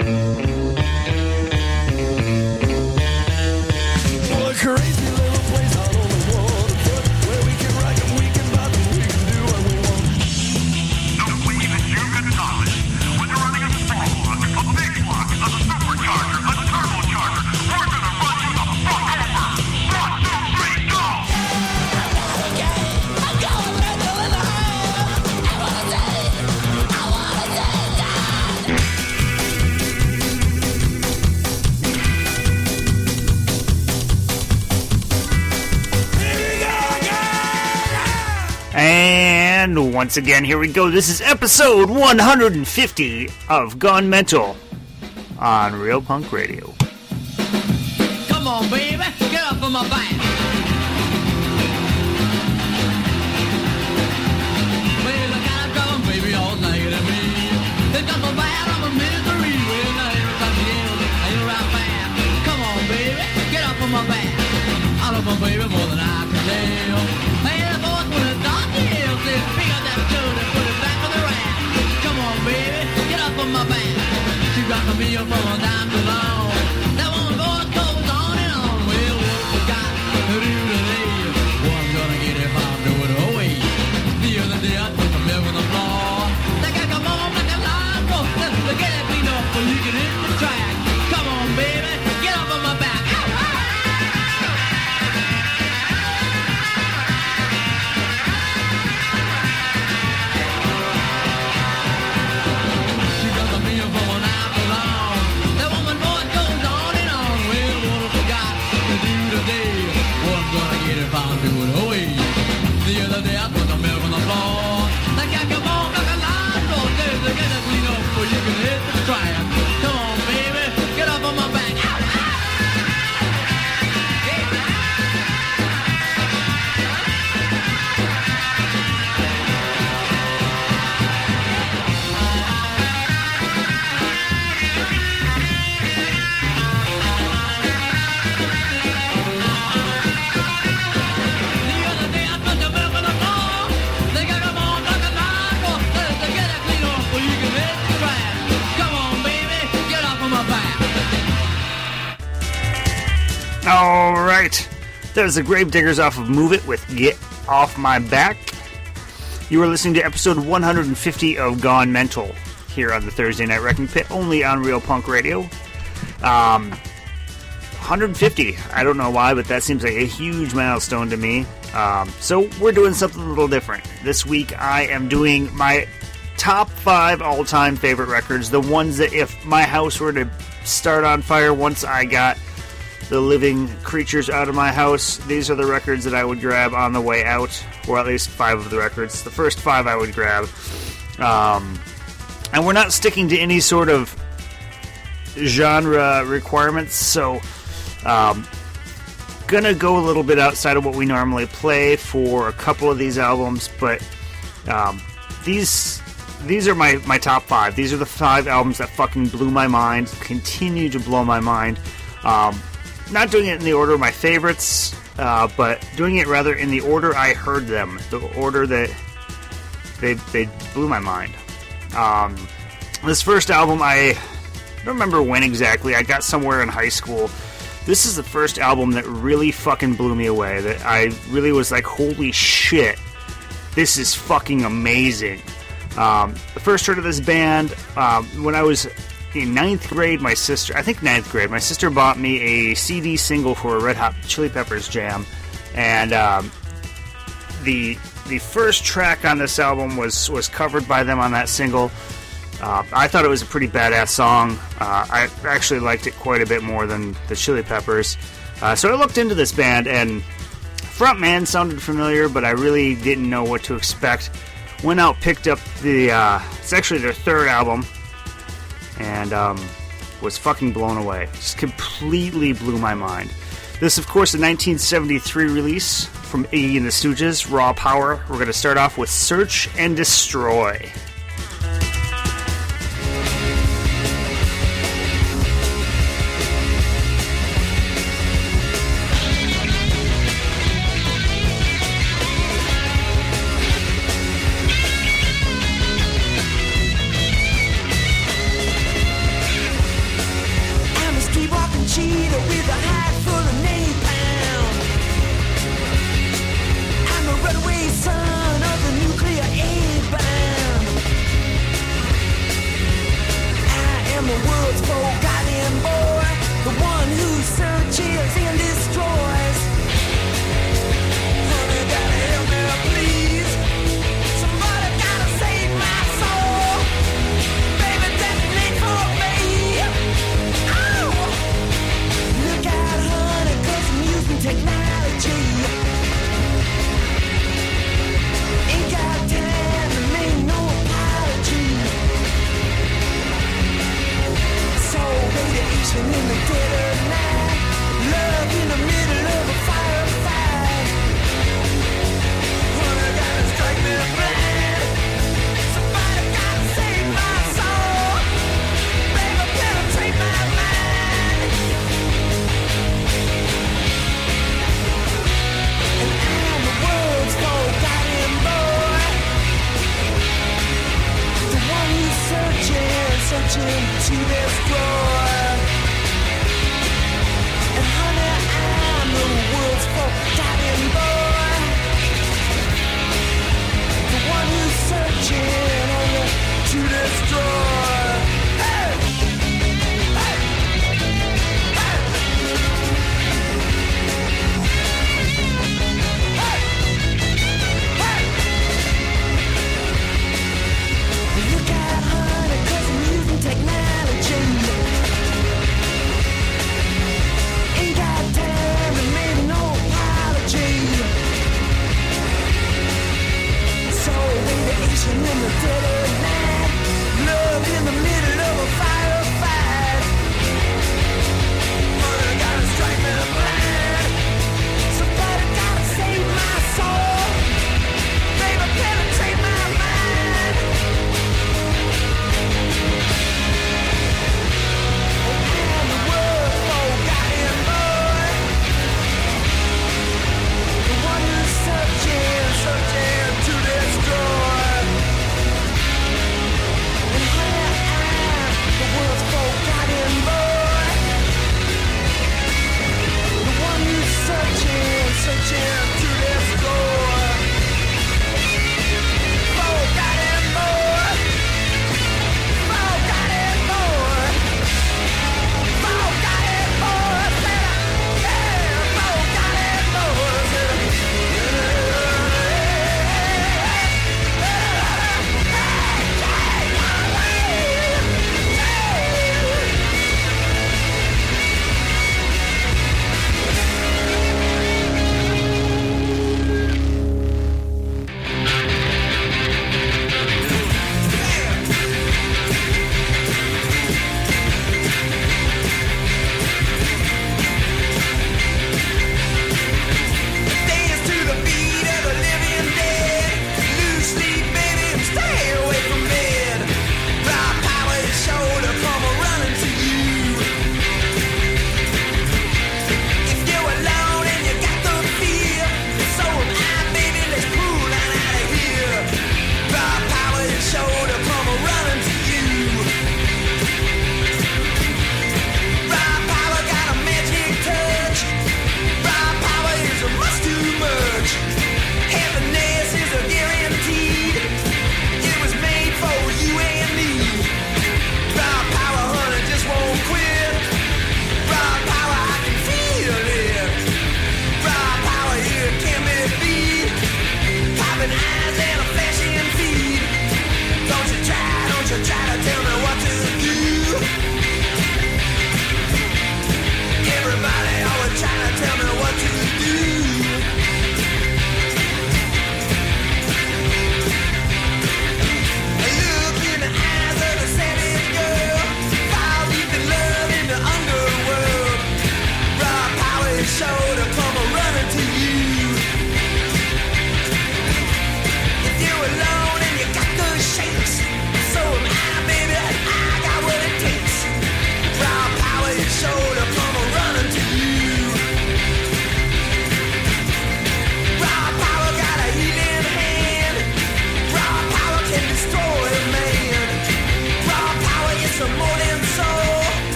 Well, a once again, here we go. This is episode 150 of Gone Mental on Real Punk Radio. Come on, baby, get up on my back. A baby, night at me. Got my I'm a misery. I right back. Come on, baby, get my back. I love my baby more than I can tell. The boys when the dog yells, Up get up so you can hit the track. Come on, baby, get up on my back. There's the Gravediggers off of Move It with Get Off My Back. You are listening to episode 150 of Gone Mental here on the Thursday Night Wrecking Pit, only on Real Punk Radio. Um, 150. I don't know why, but that seems like a huge milestone to me. Um, so we're doing something a little different. This week I am doing my top five all time favorite records. The ones that if my house were to start on fire once I got the living creatures out of my house. These are the records that I would grab on the way out, or at least five of the records. The first five I would grab. Um, and we're not sticking to any sort of genre requirements, so um, gonna go a little bit outside of what we normally play for a couple of these albums, but um, these these are my, my top five. These are the five albums that fucking blew my mind, continue to blow my mind. Um, not doing it in the order of my favorites, uh, but doing it rather in the order I heard them, the order that they they blew my mind. Um, this first album, I don't remember when exactly. I got somewhere in high school. This is the first album that really fucking blew me away. That I really was like, holy shit, this is fucking amazing. Um, the first heard of this band um, when I was in ninth grade. My sister, I think ninth grade, my sister bought me a CD single for a Red Hot Chili Peppers jam, and um, the the first track on this album was was covered by them on that single. Uh, I thought it was a pretty badass song. Uh, I actually liked it quite a bit more than the Chili Peppers. Uh, so I looked into this band, and frontman sounded familiar, but I really didn't know what to expect. Went out, picked up the. Uh, it's actually their third album, and um, was fucking blown away. Just completely blew my mind. This, of course, a 1973 release from Iggy and the Stooges, Raw Power. We're going to start off with Search and Destroy.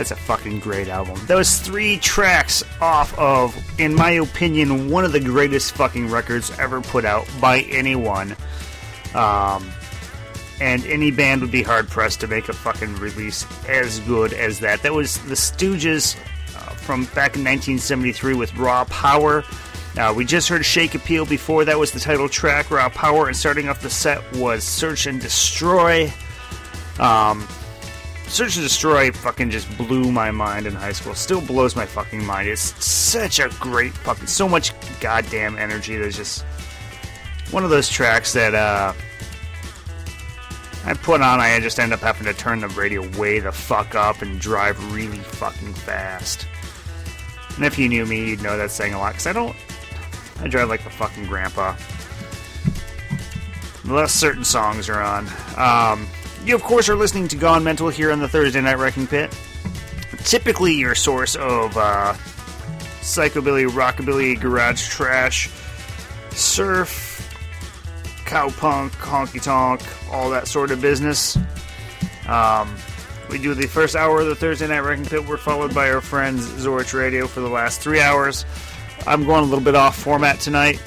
That's a fucking great album. That was three tracks off of, in my opinion, one of the greatest fucking records ever put out by anyone. Um, and any band would be hard pressed to make a fucking release as good as that. That was the Stooges uh, from back in 1973 with Raw Power. Uh, we just heard Shake Appeal before that was the title track, Raw Power, and starting off the set was Search and Destroy. Um, Search and Destroy fucking just blew my mind in high school. Still blows my fucking mind. It's such a great fucking, so much goddamn energy. There's just one of those tracks that uh, I put on. I just end up having to turn the radio way the fuck up and drive really fucking fast. And if you knew me, you'd know that saying a lot because I don't. I drive like the fucking grandpa. Unless certain songs are on. Um, you, of course, are listening to Gone Mental here on the Thursday Night Wrecking Pit. Typically, your source of uh, psychobilly, rockabilly, garage trash, surf, cowpunk, honky tonk, all that sort of business. Um, we do the first hour of the Thursday Night Wrecking Pit. We're followed by our friends Zorich Radio for the last three hours. I'm going a little bit off format tonight.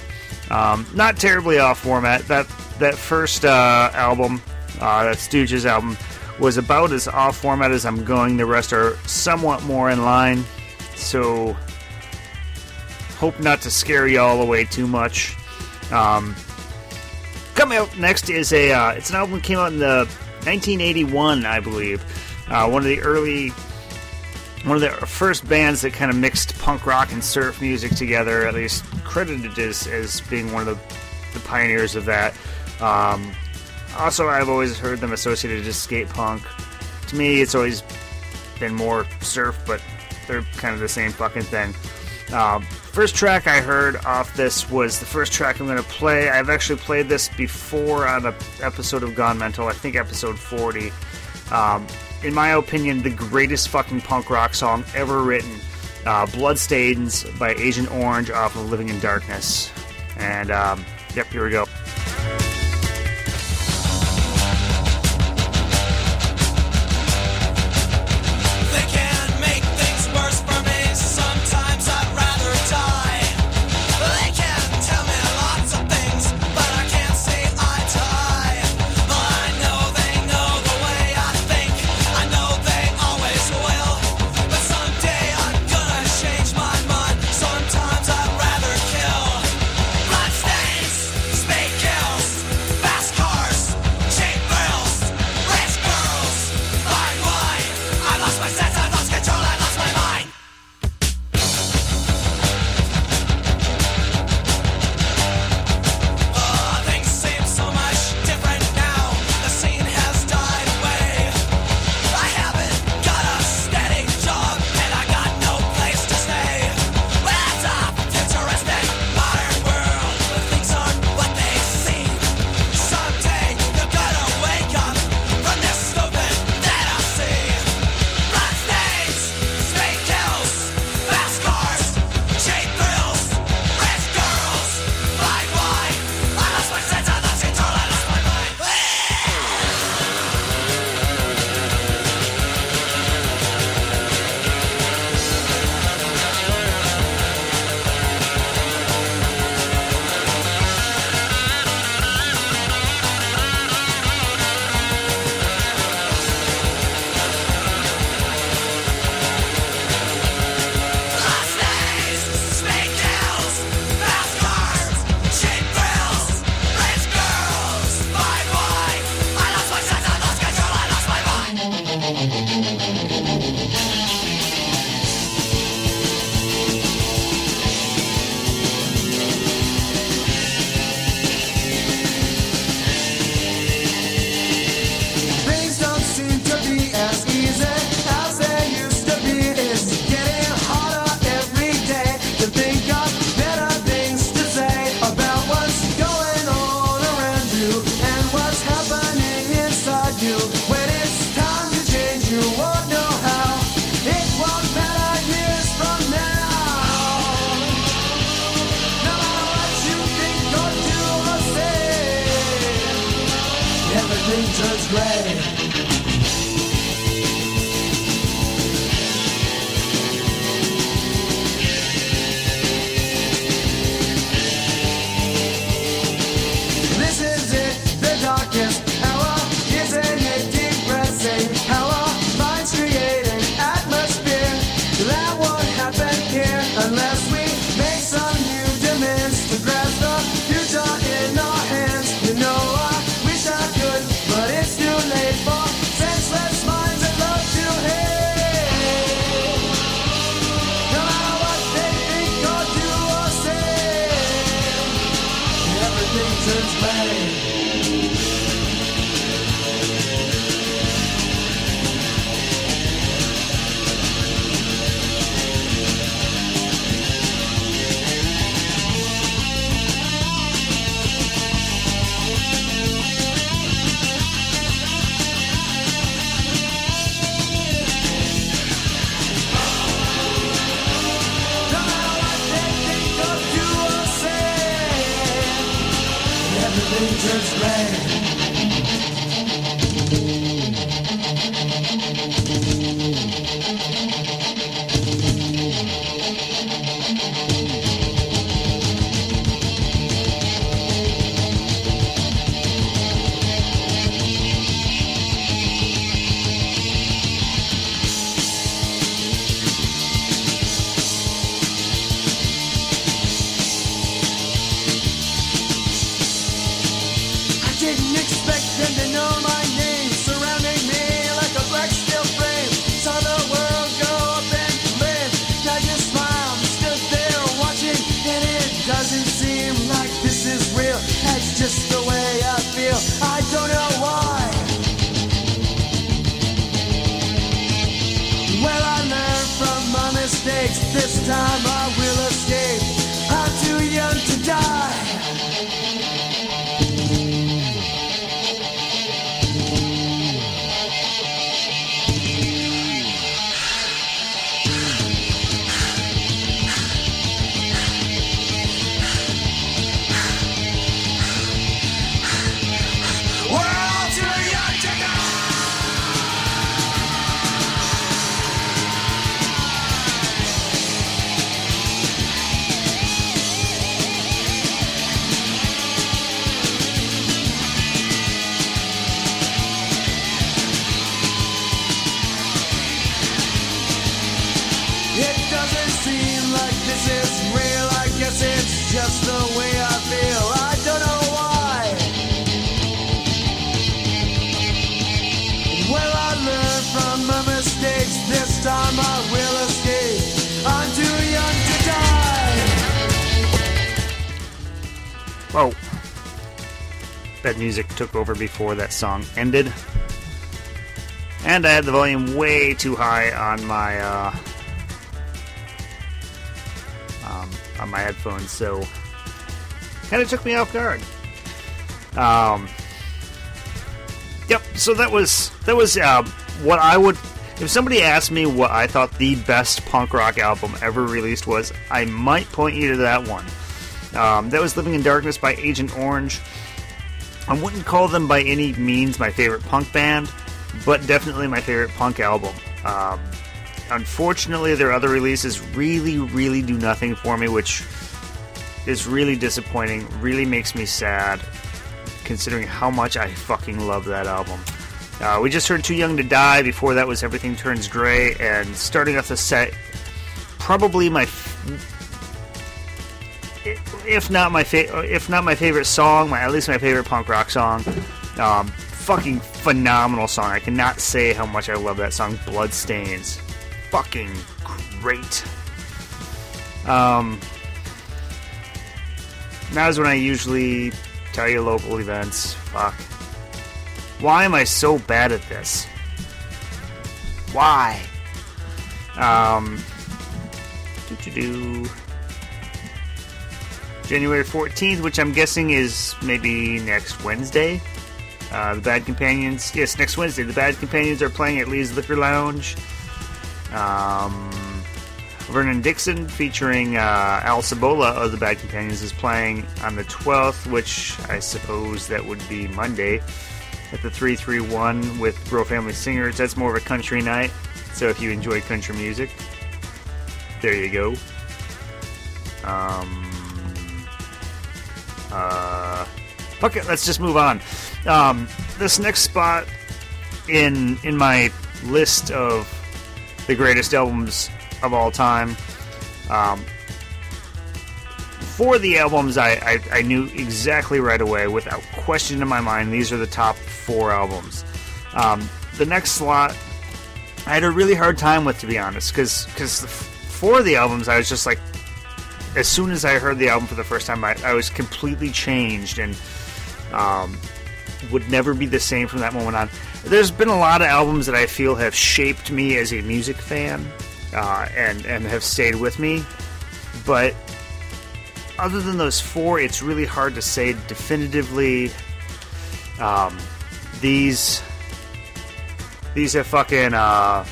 Um, not terribly off format. That that first uh, album, uh, that Stooges album, was about as off format as I'm going. The rest are somewhat more in line. So hope not to scare you all away too much. Um, coming up next is a uh, it's an album came out in the 1981, I believe. Uh, one of the early one of the first bands that kind of mixed punk rock and surf music together, at least credited as, as being one of the, the pioneers of that. Um, also, I've always heard them associated with skate punk. To me, it's always been more surf, but they're kind of the same fucking thing. Um, first track I heard off this was the first track I'm going to play. I've actually played this before on an episode of Gone Mental, I think episode 40. Um, in my opinion, the greatest fucking punk rock song ever written. Uh, Bloodstains by Agent Orange off of Living in Darkness. And, um, yep, here we go. Whoa. That music took over before that song ended. And I had the volume way too high on my uh, um, on my headphones, so kind of took me off guard. Um, yep. So that was that was uh, what I would. If somebody asked me what I thought the best punk rock album ever released was, I might point you to that one. Um, that was Living in Darkness by Agent Orange. I wouldn't call them by any means my favorite punk band, but definitely my favorite punk album. Um, unfortunately, their other releases really, really do nothing for me, which is really disappointing. Really makes me sad, considering how much I fucking love that album. Uh, we just heard Too Young to Die. Before that was Everything Turns Gray, and starting off the set, probably my if not my fa- if not my favorite song, my at least my favorite punk rock song. Um, fucking phenomenal song. I cannot say how much I love that song. Bloodstains, fucking great. Um, now is when I usually tell you local events. Fuck. Why am I so bad at this? Why? Um. Do do. January 14th, which I'm guessing is maybe next Wednesday. Uh, the Bad Companions, yes, next Wednesday. The Bad Companions are playing at Lee's Liquor Lounge. Um, Vernon Dixon, featuring uh, Al Cibola of the Bad Companions, is playing on the 12th, which I suppose that would be Monday at the 331 with Roe Family Singers. That's more of a country night, so if you enjoy country music, there you go. Um, uh, fuck it, let's just move on. Um, this next spot in in my list of the greatest albums of all time. Um, for the albums, I, I, I knew exactly right away, without question in my mind, these are the top four albums. Um, the next slot, I had a really hard time with, to be honest, because for the albums, I was just like, as soon as I heard the album for the first time, I, I was completely changed and um, would never be the same from that moment on. There's been a lot of albums that I feel have shaped me as a music fan uh, and and have stayed with me, but other than those four, it's really hard to say definitively. Um, these these have fucking uh,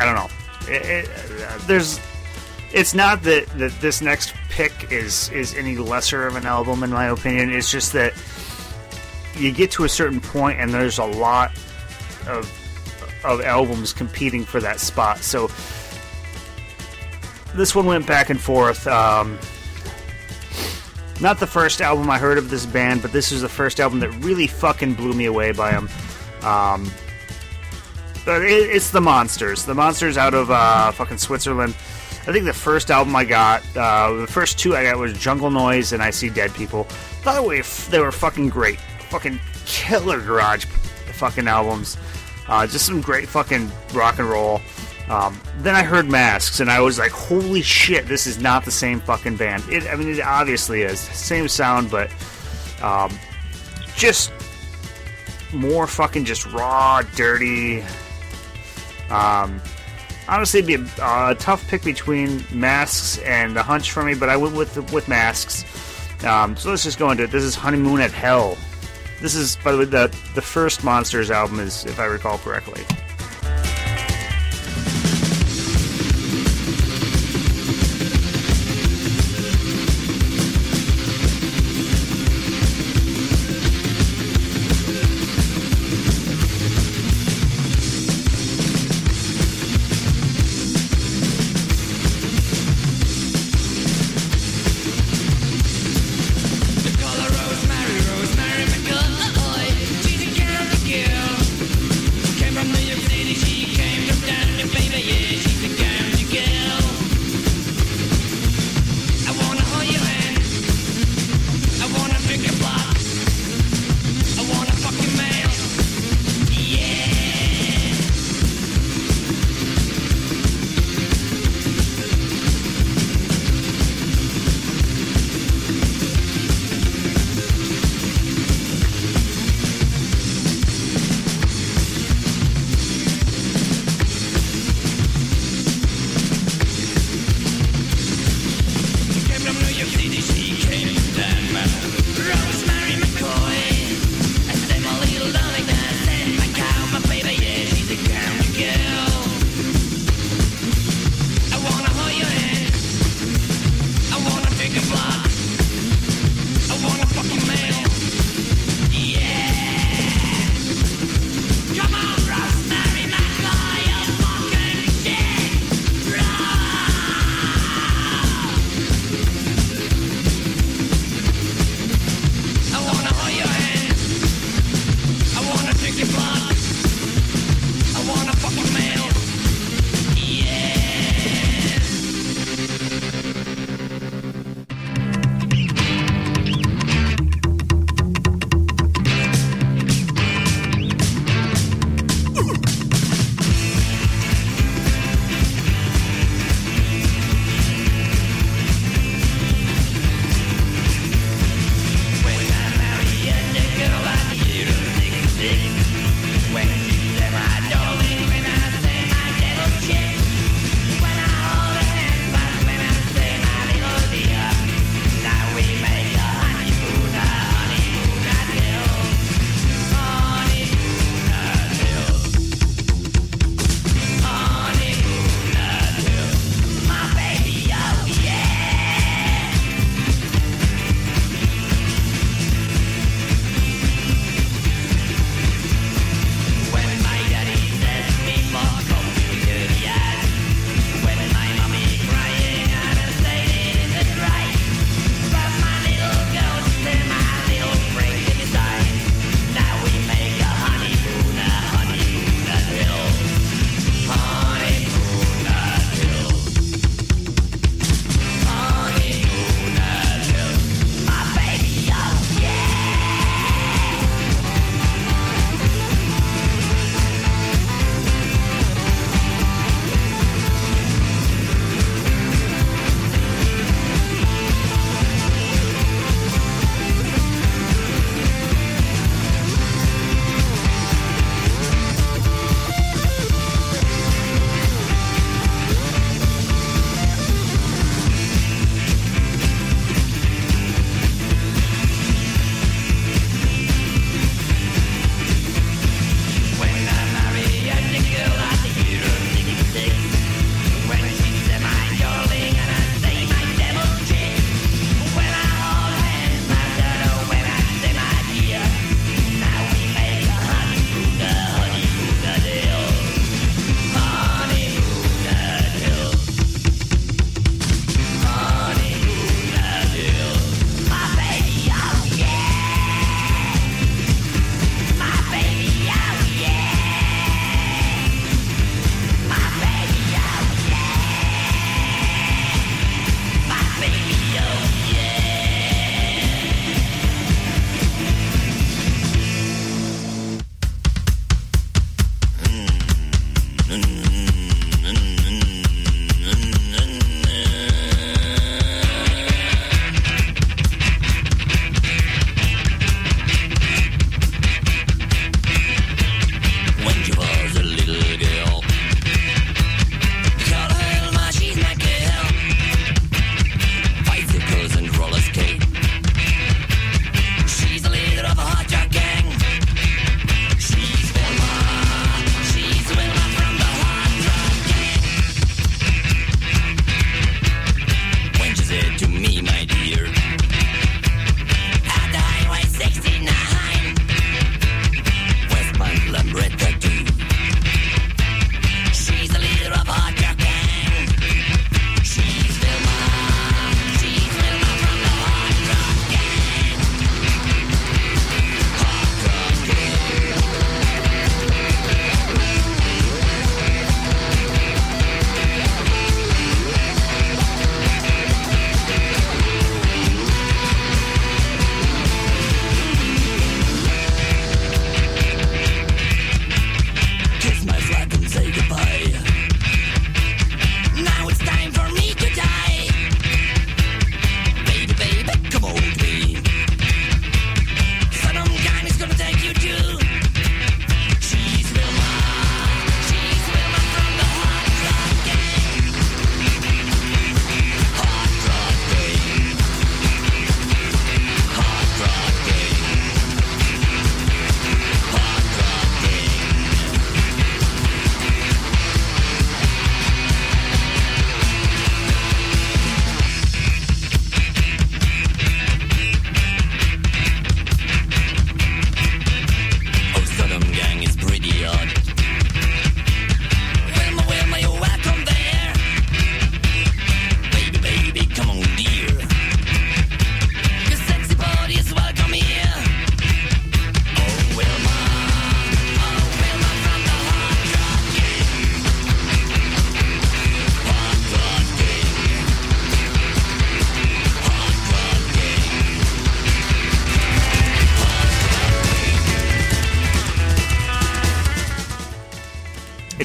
I don't know. It, it, uh, there's it's not that, that this next pick is is any lesser of an album in my opinion. It's just that you get to a certain point and there's a lot of of albums competing for that spot. So this one went back and forth. Um, not the first album I heard of this band, but this was the first album that really fucking blew me away by them. Um, but it, it's the Monsters. The Monsters out of uh, fucking Switzerland. I think the first album I got, uh, the first two I got was Jungle Noise and I See Dead People. By the way, they were fucking great. Fucking killer garage fucking albums. Uh, just some great fucking rock and roll. Um, then I heard Masks, and I was like, "Holy shit! This is not the same fucking band." It, I mean, it obviously is same sound, but um, just more fucking just raw, dirty. Um, honestly, it'd be a, tough pick between Masks and The Hunch for me, but I went with with Masks. Um, so let's just go into it. This is Honeymoon at Hell. This is, by the way, the the first Monsters album is, if I recall correctly.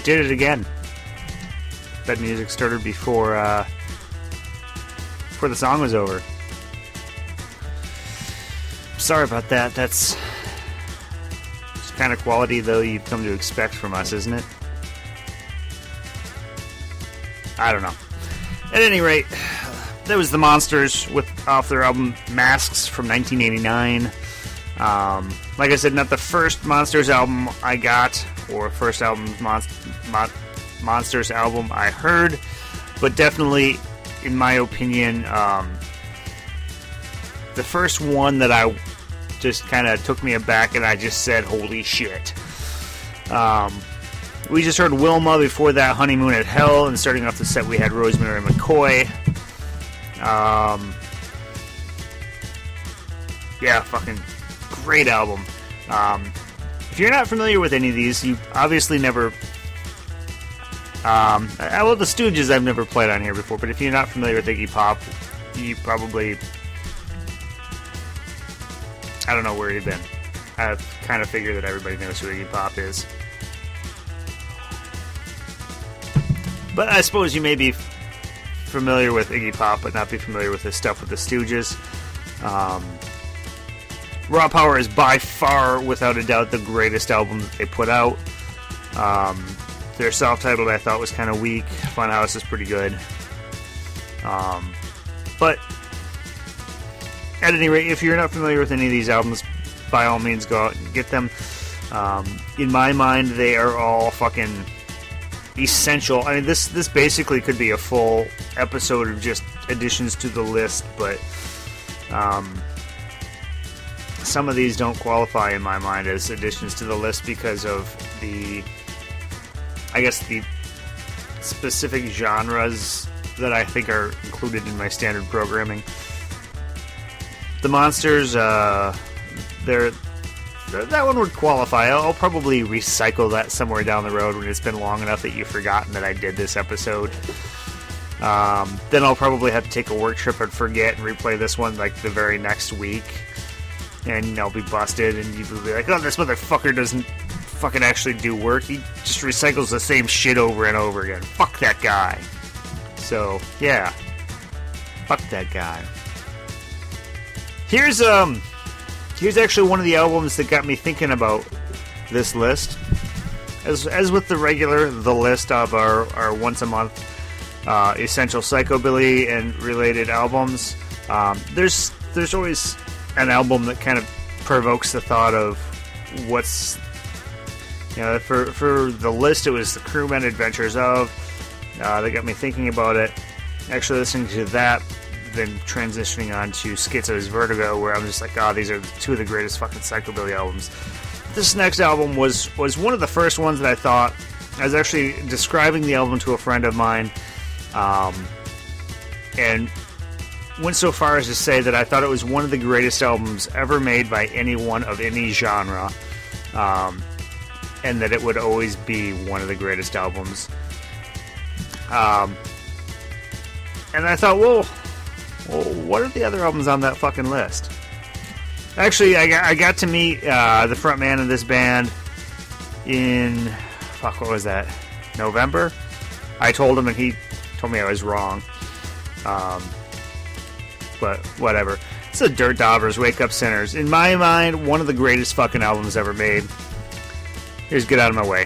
Did it again. That music started before uh, before the song was over. Sorry about that. That's it's kind of quality, though, you've come to expect from us, isn't it? I don't know. At any rate, that was the Monsters with off their album Masks from 1989. Um, like I said, not the first Monsters album I got, or first album Mon- Mon- Monsters album I heard, but definitely, in my opinion, um, the first one that I just kind of took me aback and I just said, "Holy shit!" Um, we just heard Wilma before that, Honeymoon at Hell, and starting off the set we had Rosemary McCoy. Um, yeah, fucking great album. Um, if you're not familiar with any of these, you obviously never. Um, I, well, the Stooges I've never played on here before, but if you're not familiar with Iggy Pop, you probably. I don't know where you've been. I kind of figure that everybody knows who Iggy Pop is. But I suppose you may be familiar with Iggy Pop, but not be familiar with his stuff with the Stooges. Um, Raw Power is by far, without a doubt, the greatest album that they put out. Um, their self-titled, I thought, was kind of weak. Funhouse is pretty good. Um, but at any rate, if you're not familiar with any of these albums, by all means, go out and get them. Um, in my mind, they are all fucking essential. I mean, this this basically could be a full episode of just additions to the list, but um, some of these don't qualify in my mind as additions to the list because of the, I guess the specific genres that I think are included in my standard programming. The monsters, uh, they're th- that one would qualify. I'll I'll probably recycle that somewhere down the road when it's been long enough that you've forgotten that I did this episode. Um, then I'll probably have to take a work trip and forget and replay this one like the very next week, and I'll be busted, and you'll be like, "Oh, this motherfucker doesn't fucking actually do work. He just recycles the same shit over and over again. Fuck that guy." So yeah, fuck that guy. Here's um here's actually one of the albums that got me thinking about this list. As, as with the regular, the list of our, our once a month uh, essential psychobilly and related albums, um, there's there's always an album that kind of provokes the thought of what's you know for for the list it was the Krewmen Adventures of uh, that got me thinking about it. Actually, listening to that then transitioning on to Skitzo's Vertigo, where I'm just like, oh, these are two of the greatest fucking psychobilly albums. This next album was was one of the first ones that I thought. I was actually describing the album to a friend of mine, um, and went so far as to say that I thought it was one of the greatest albums ever made by anyone of any genre, um, and that it would always be one of the greatest albums. Um, and I thought, well, well, what are the other albums on that fucking list? Actually, I got, I got to meet uh, the front man of this band in fuck, what was that? November. I told him, and he told me I was wrong. Um, but whatever. It's the Dirt Daubers, Wake Up Sinners. In my mind, one of the greatest fucking albums ever made. Here's Get Out of My Way.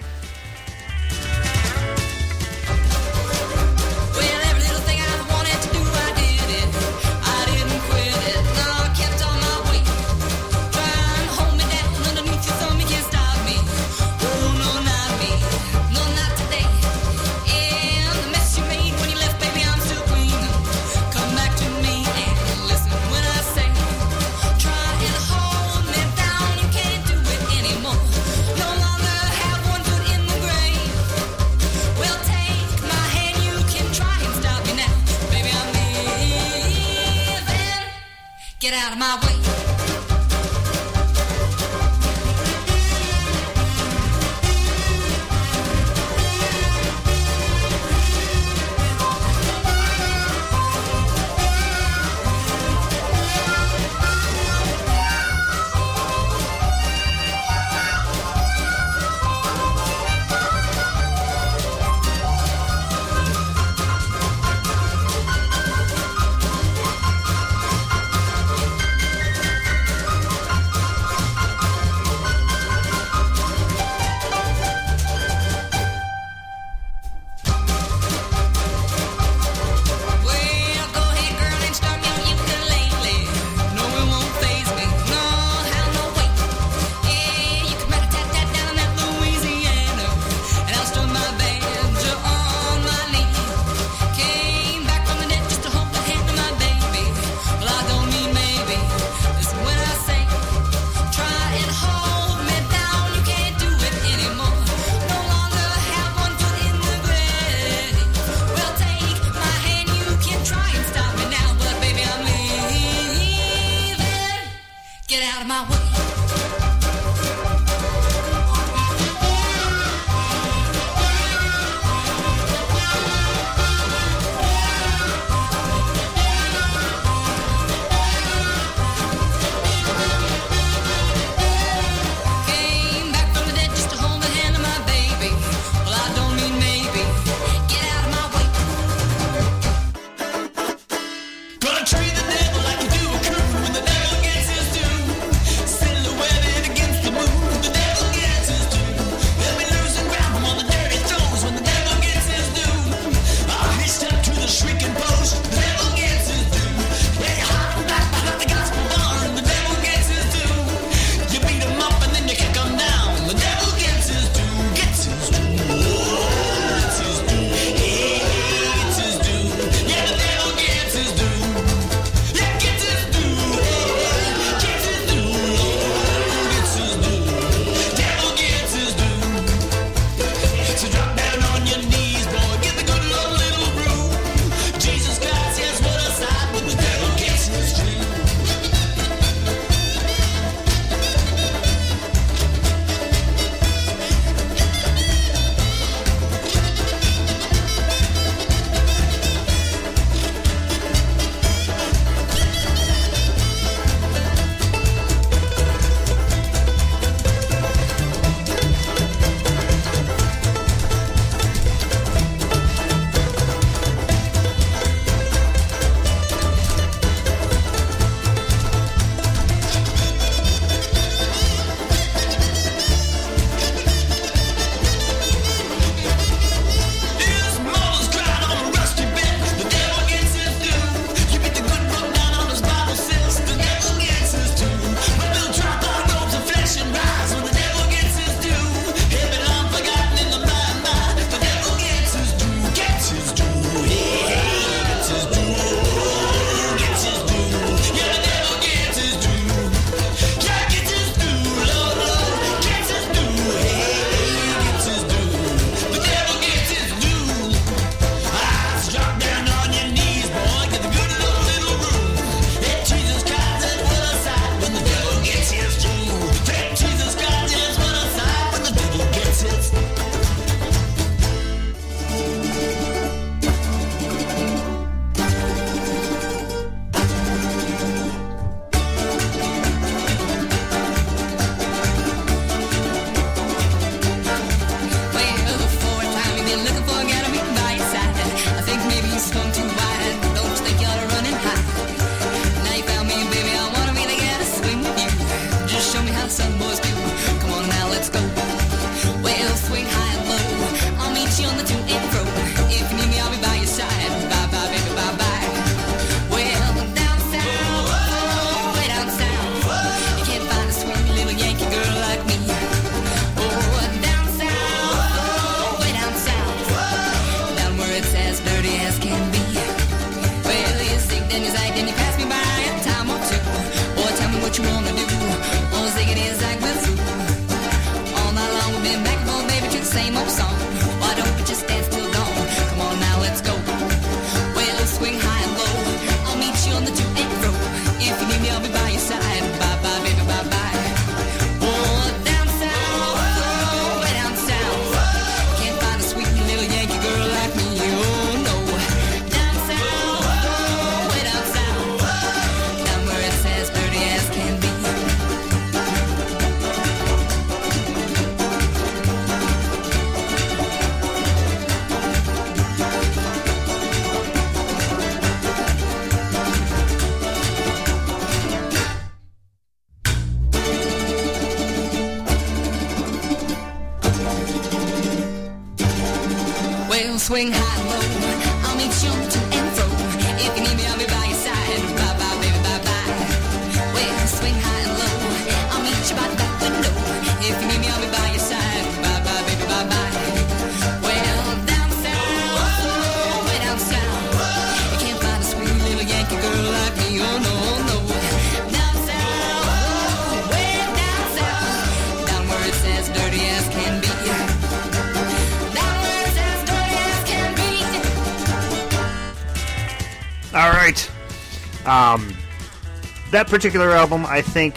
Particular album, I think,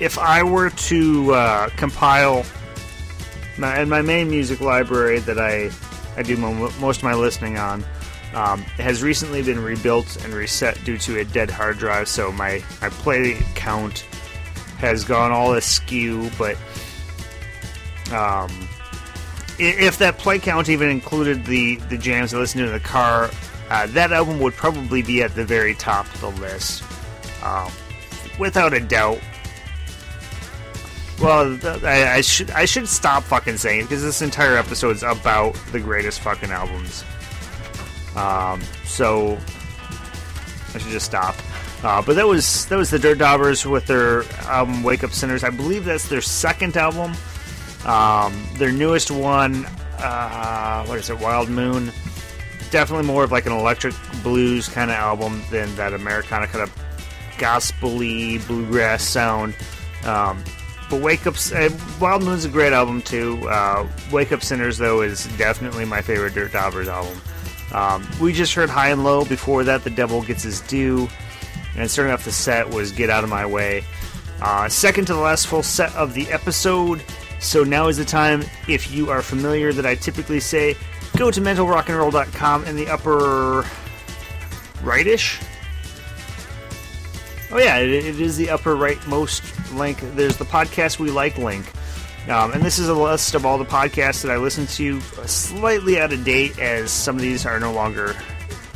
if I were to uh, compile my, and my main music library that I I do mo- most of my listening on, um, has recently been rebuilt and reset due to a dead hard drive. So my my play count has gone all askew. But um, if that play count even included the the jams I listened to in the car, uh, that album would probably be at the very top of the list, um, without a doubt. Well, I, I should I should stop fucking saying it because this entire episode is about the greatest fucking albums. Um, so I should just stop. Uh, but that was that was the Dirt Daubers with their album "Wake Up Sinners." I believe that's their second album. Um, their newest one, uh, what is it? Wild Moon. Definitely more of like an electric blues kind of album than that Americana kind of gospel-y bluegrass sound. Um, but Wake Up, uh, Wild Moon's a great album too. Uh, Wake Up Sinners though is definitely my favorite Dirt Daubers album. Um, we just heard High and Low. Before that, The Devil Gets His Due. And starting off the set was Get Out of My Way. Uh, second to the last full set of the episode. So now is the time, if you are familiar, that I typically say go to mentalrockandroll.com in the upper rightish. Oh, yeah, it, it is the upper rightmost link. There's the podcast we like link. Um, and this is a list of all the podcasts that I listen to, uh, slightly out of date as some of these are no longer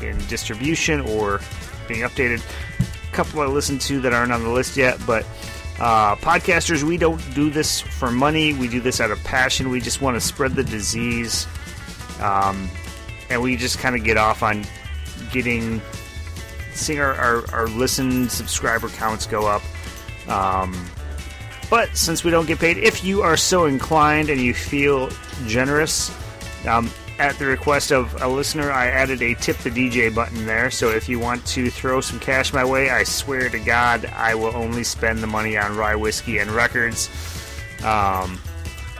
in distribution or being updated. A couple I listen to that aren't on the list yet, but uh, podcasters, we don't do this for money. We do this out of passion. We just want to spread the disease. Um, and we just kind of get off on getting, seeing our, our, our listen subscriber counts go up. Um, but since we don't get paid, if you are so inclined and you feel generous, um, at the request of a listener, I added a tip the DJ button there. So if you want to throw some cash my way, I swear to God, I will only spend the money on rye whiskey and records. Um,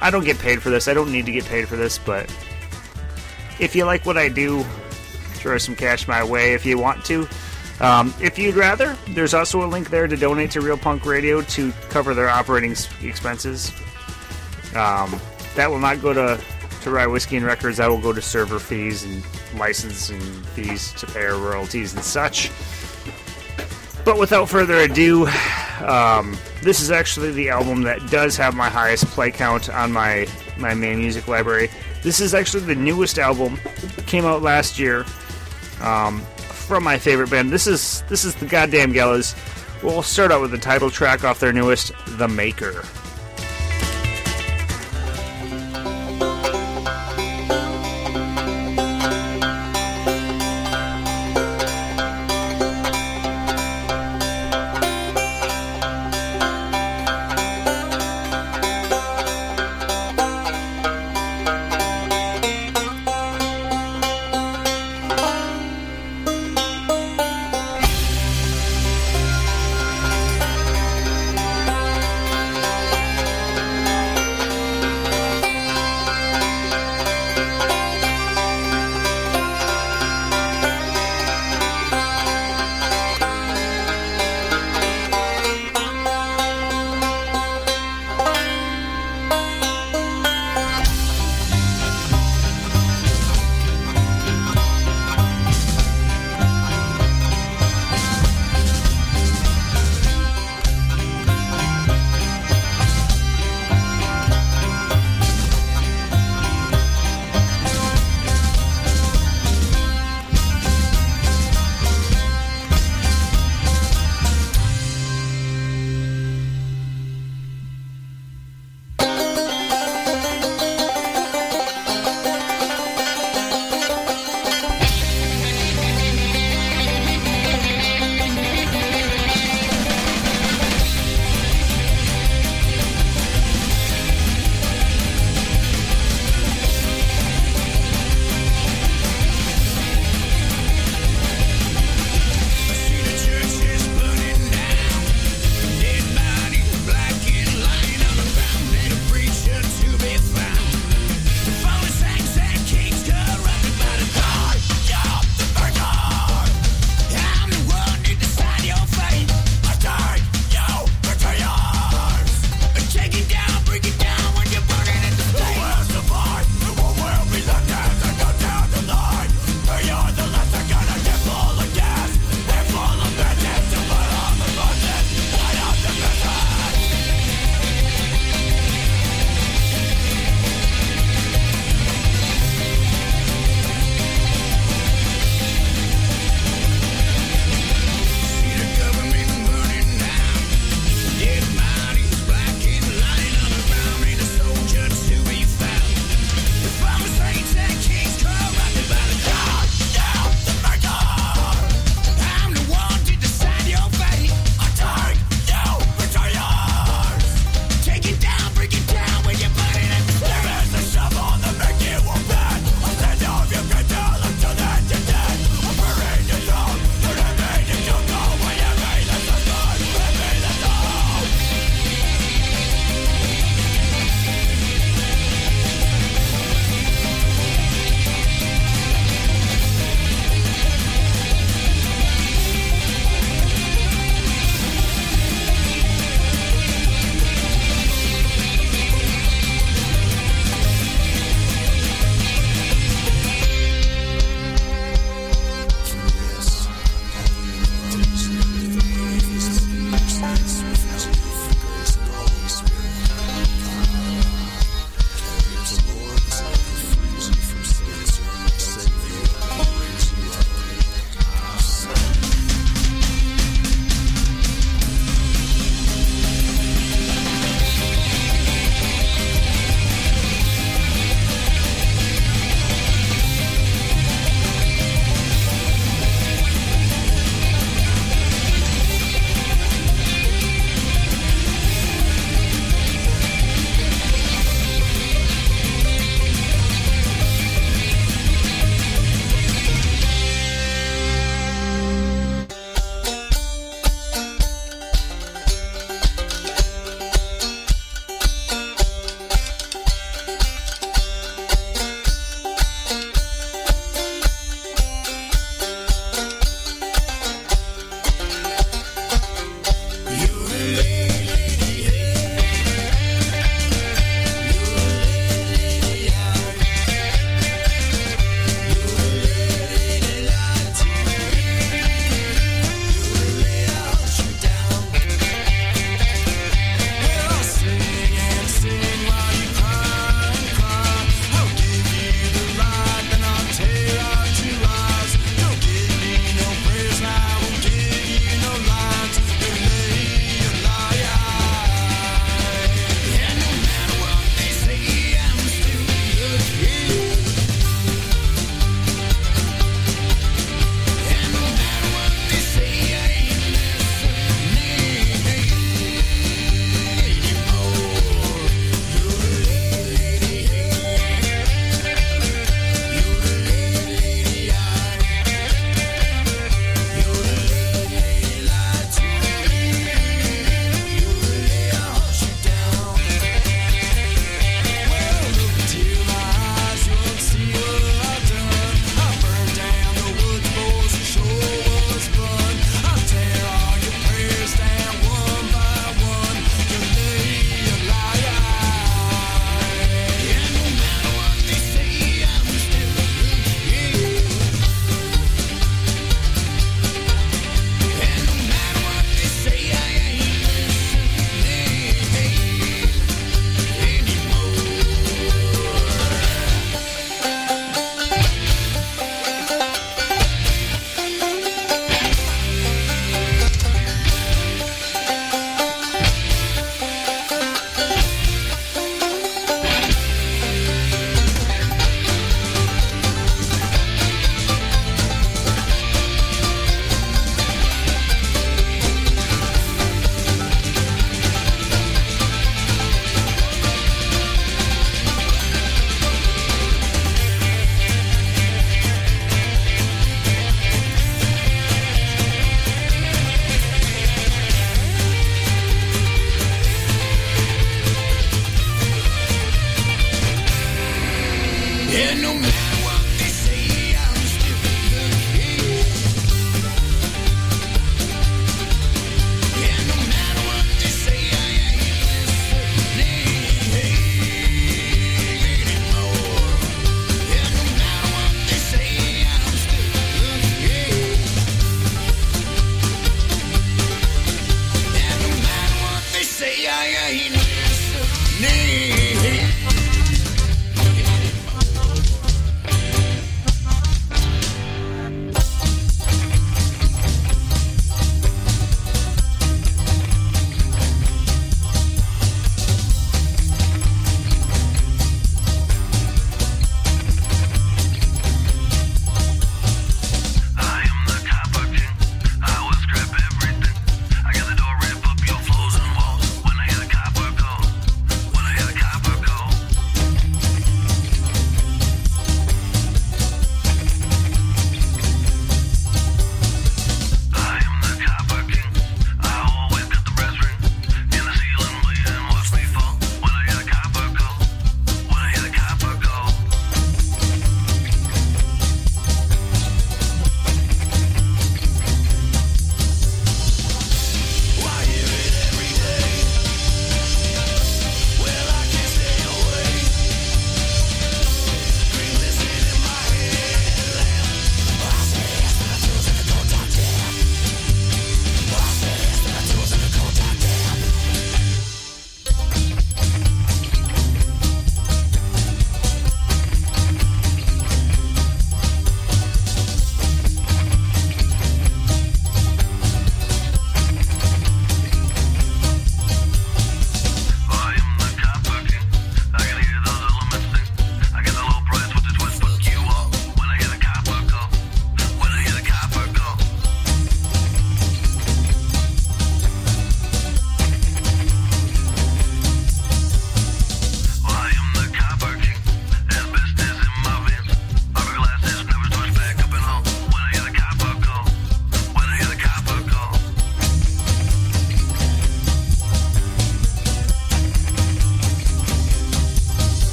I don't get paid for this. I don't need to get paid for this, but if you like what I do, throw some cash my way if you want to. Um, if you'd rather, there's also a link there to donate to Real Punk Radio to cover their operating expenses. Um, that will not go to to Rye Whiskey and Records. That will go to server fees and licensing fees to pay our royalties and such. But without further ado, um, this is actually the album that does have my highest play count on my my main music library. This is actually the newest album, came out last year, um, from my favorite band. This is this is the goddamn Gallows. We'll start out with the title track off their newest, "The Maker."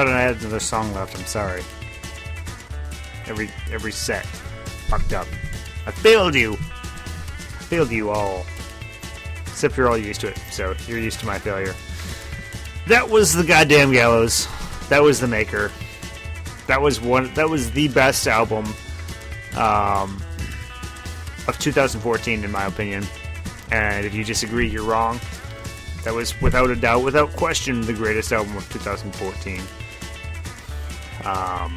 Thought I had another song left. I'm sorry. Every every set fucked up. I failed you. I failed you all. Except you're all used to it, so you're used to my failure. That was the goddamn gallows. That was the maker. That was one. That was the best album um, of 2014, in my opinion. And if you disagree, you're wrong. That was without a doubt, without question, the greatest album of 2014. Um,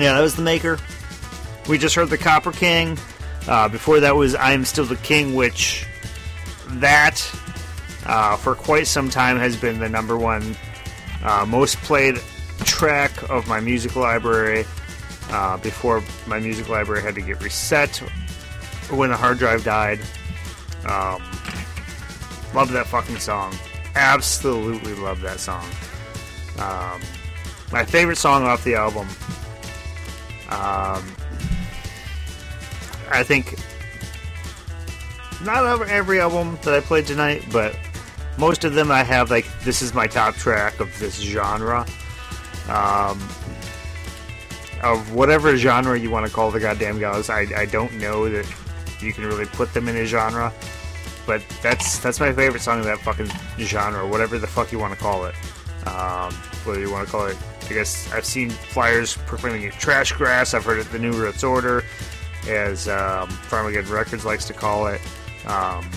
yeah, that was the maker. We just heard the Copper King. Uh, before that was I Am Still the King, which that uh, for quite some time has been the number one uh, most played track of my music library. Uh, before my music library had to get reset when the hard drive died. Um, love that fucking song. Absolutely love that song. Um, my favorite song off the album. Um, I think not every album that I played tonight, but most of them I have like this is my top track of this genre. Um, of whatever genre you want to call the goddamn gallows, I, I don't know that you can really put them in a genre, but that's that's my favorite song of that fucking genre, whatever the fuck you want to call it. Um, whether you want to call it, I guess I've seen flyers proclaiming it trash grass. I've heard it the New Roots Order, as um, Farmageddon Records likes to call it. Um,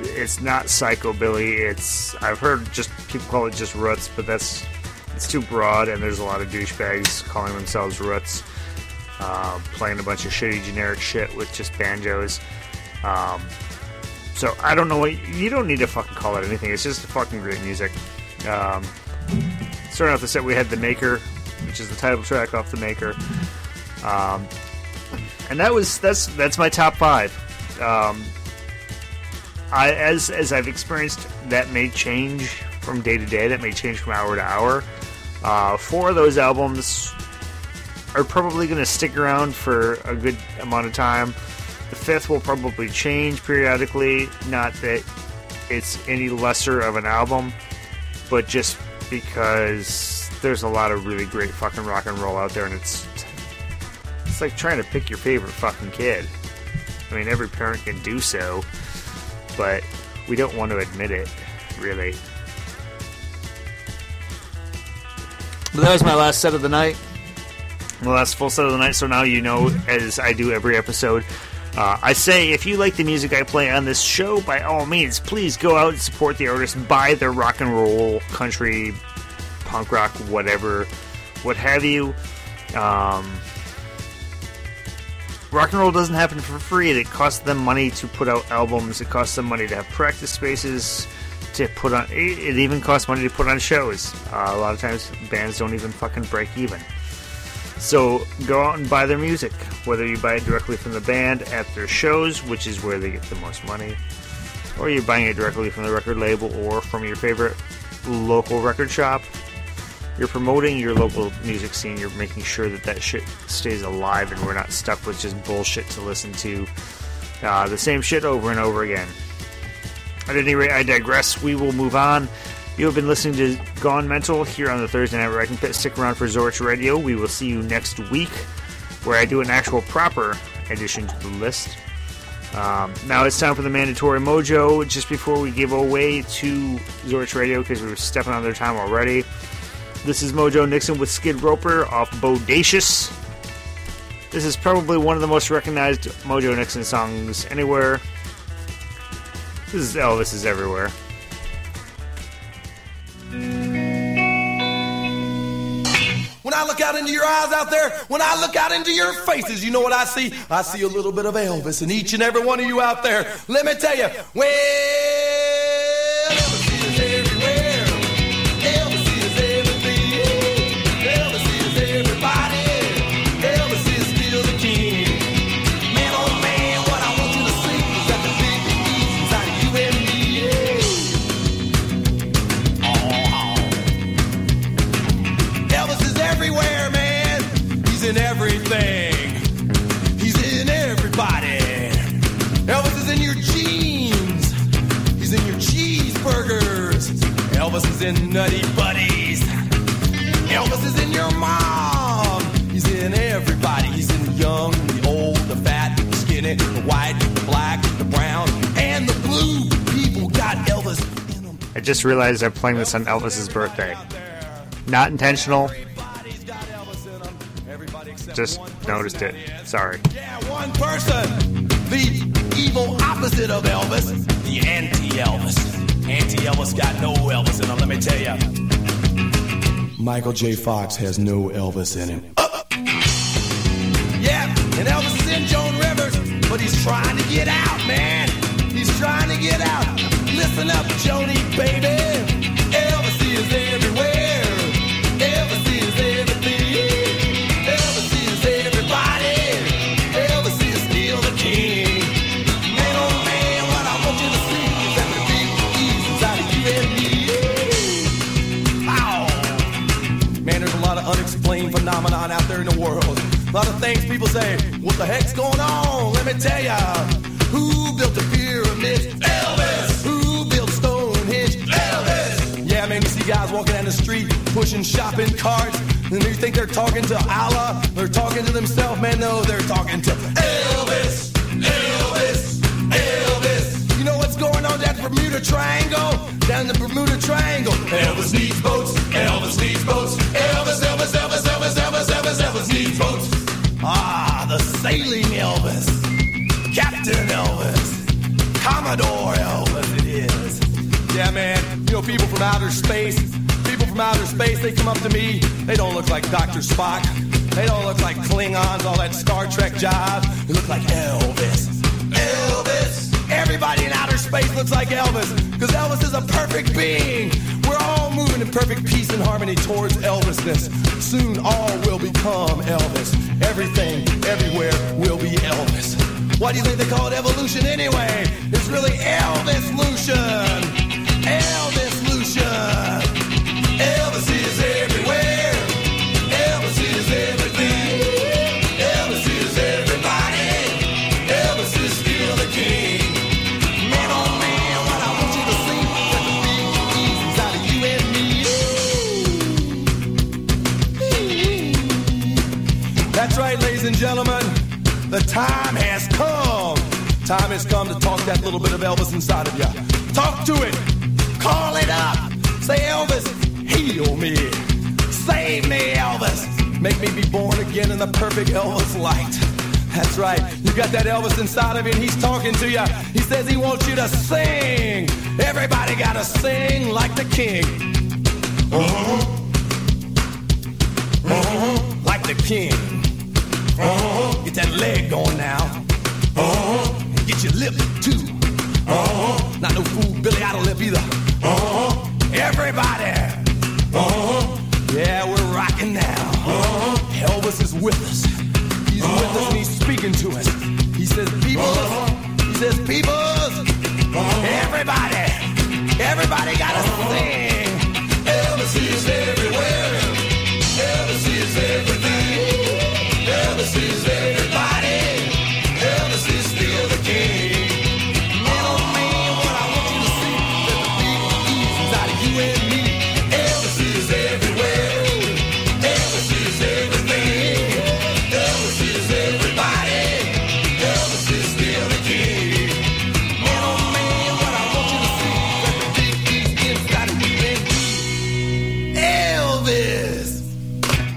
it's not psychobilly. It's I've heard just people call it just roots, but that's it's too broad, and there's a lot of douchebags calling themselves roots, uh, playing a bunch of shitty generic shit with just banjos. Um, so I don't know what you don't need to fucking call it anything. It's just fucking great music. Um, starting off the set, we had the Maker, which is the title track off the Maker, um, and that was that's that's my top five. Um, I as as I've experienced, that may change from day to day. That may change from hour to hour. Uh, four of those albums are probably going to stick around for a good amount of time. The fifth will probably change periodically. Not that it's any lesser of an album, but just because there's a lot of really great fucking rock and roll out there, and it's it's like trying to pick your favorite fucking kid. I mean, every parent can do so, but we don't want to admit it, really. But that was my last set of the night. The last full set of the night, so now you know, as I do every episode. Uh, I say, if you like the music I play on this show, by all means, please go out and support the artist, buy their rock and roll, country, punk rock, whatever, what have you. Um, rock and roll doesn't happen for free. It costs them money to put out albums. It costs them money to have practice spaces to put on. It it even costs money to put on shows. Uh, a lot of times, bands don't even fucking break even. So go out and buy their music, whether you buy it directly from the band at their shows, which is where they get the most money, or you're buying it directly from the record label or from your favorite local record shop. You're promoting your local music scene. You're making sure that that shit stays alive, and we're not stuck with just bullshit to listen to uh, the same shit over and over again. At any rate, I digress. We will move on. You have been listening to Gone Mental here on the Thursday Night Wrecking Pit. Stick around for Zorch Radio. We will see you next week, where I do an actual proper addition to the list. Um, now it's time for the mandatory mojo. Just before we give away to Zorch Radio, because we were stepping on their time already. This is Mojo Nixon with Skid Roper off Bo-Day-Shus. This is probably one of the most recognized Mojo Nixon songs anywhere. This is Elvis is everywhere. When I look out into your eyes out there, when I look out into your faces, you know what I see? I see a little bit of Elvis in each and every one of you out there. Let me tell you, well, Elvis in Nutty Buddies. Elvis is in your mom. He's in everybody. He's in the young, the old, the fat, the skinny, the white, the black, the brown, and the blue. People got Elvis. I just realized I'm playing this on Elvis's birthday. Not intentional, Everybody's got Elvis in 'em. Everybody except just noticed it. Sorry. Yeah, one person. The evil opposite of Elvis. The anti-Elvis. Anti-Elvis got no Elvis in him, uh, let me tell you. Michael J. Fox has no Elvis in him. Uh, yeah, and Elvis is in Joan Rivers, but he's trying to get out, man. People say, what the heck's going on? Let me tell ya. Who built the pyramid? Elvis. Who built Stonehenge? Elvis. Yeah, man, you see guys walking down the street pushing shopping carts, and you think they're talking to Allah? They're talking to themselves, man. No, they're talking to Elvis. Elvis. Elvis. You know what's going on down the Bermuda Triangle? Down the Bermuda Triangle. Elvis needs boats. Elvis needs boats. Elvis, Elvis, Elvis, Elvis, Elvis, Elvis, Elvis needs boats. Sailing Elvis. Captain Elvis. Commodore Elvis, it is. Yeah, man. You know, people from outer space, people from outer space, they come up to me. They don't look like Dr. Spock. They don't look like Klingons, all that Star Trek jive. They look like Elvis. Elvis. Everybody in outer space looks like Elvis, because Elvis is a perfect being. We're all moving in perfect peace and harmony towards Elvisness. Soon all will become Elvis. Everything, everywhere will be Elvis. Why do you think they call it evolution anyway? It's really Elvis Lucian. Elvis Lucian. Time has come. Time has come to talk that little bit of Elvis inside of you. Talk to it. Call it up. Say, Elvis, heal me. Save me, Elvis. Make me be born again in the perfect Elvis light. That's right. You got that Elvis inside of you, and he's talking to you. He says he wants you to sing. Everybody got to sing like the king. Uh-huh. Uh-huh. Like the king. Uh-huh. Get that leg going now. Uh-huh. And get your lip too. Uh-huh. Not no fool Billy Idol lip either. Uh-huh. Everybody. Uh-huh. Yeah, we're rocking now. Uh-huh. Elvis is with us. He's with us and he's speaking to us. He says, people. Uh-huh. He says, people. Uh-huh. Everybody. Everybody gotta sing. Elvis is everywhere. Elvis is everything. Elvis is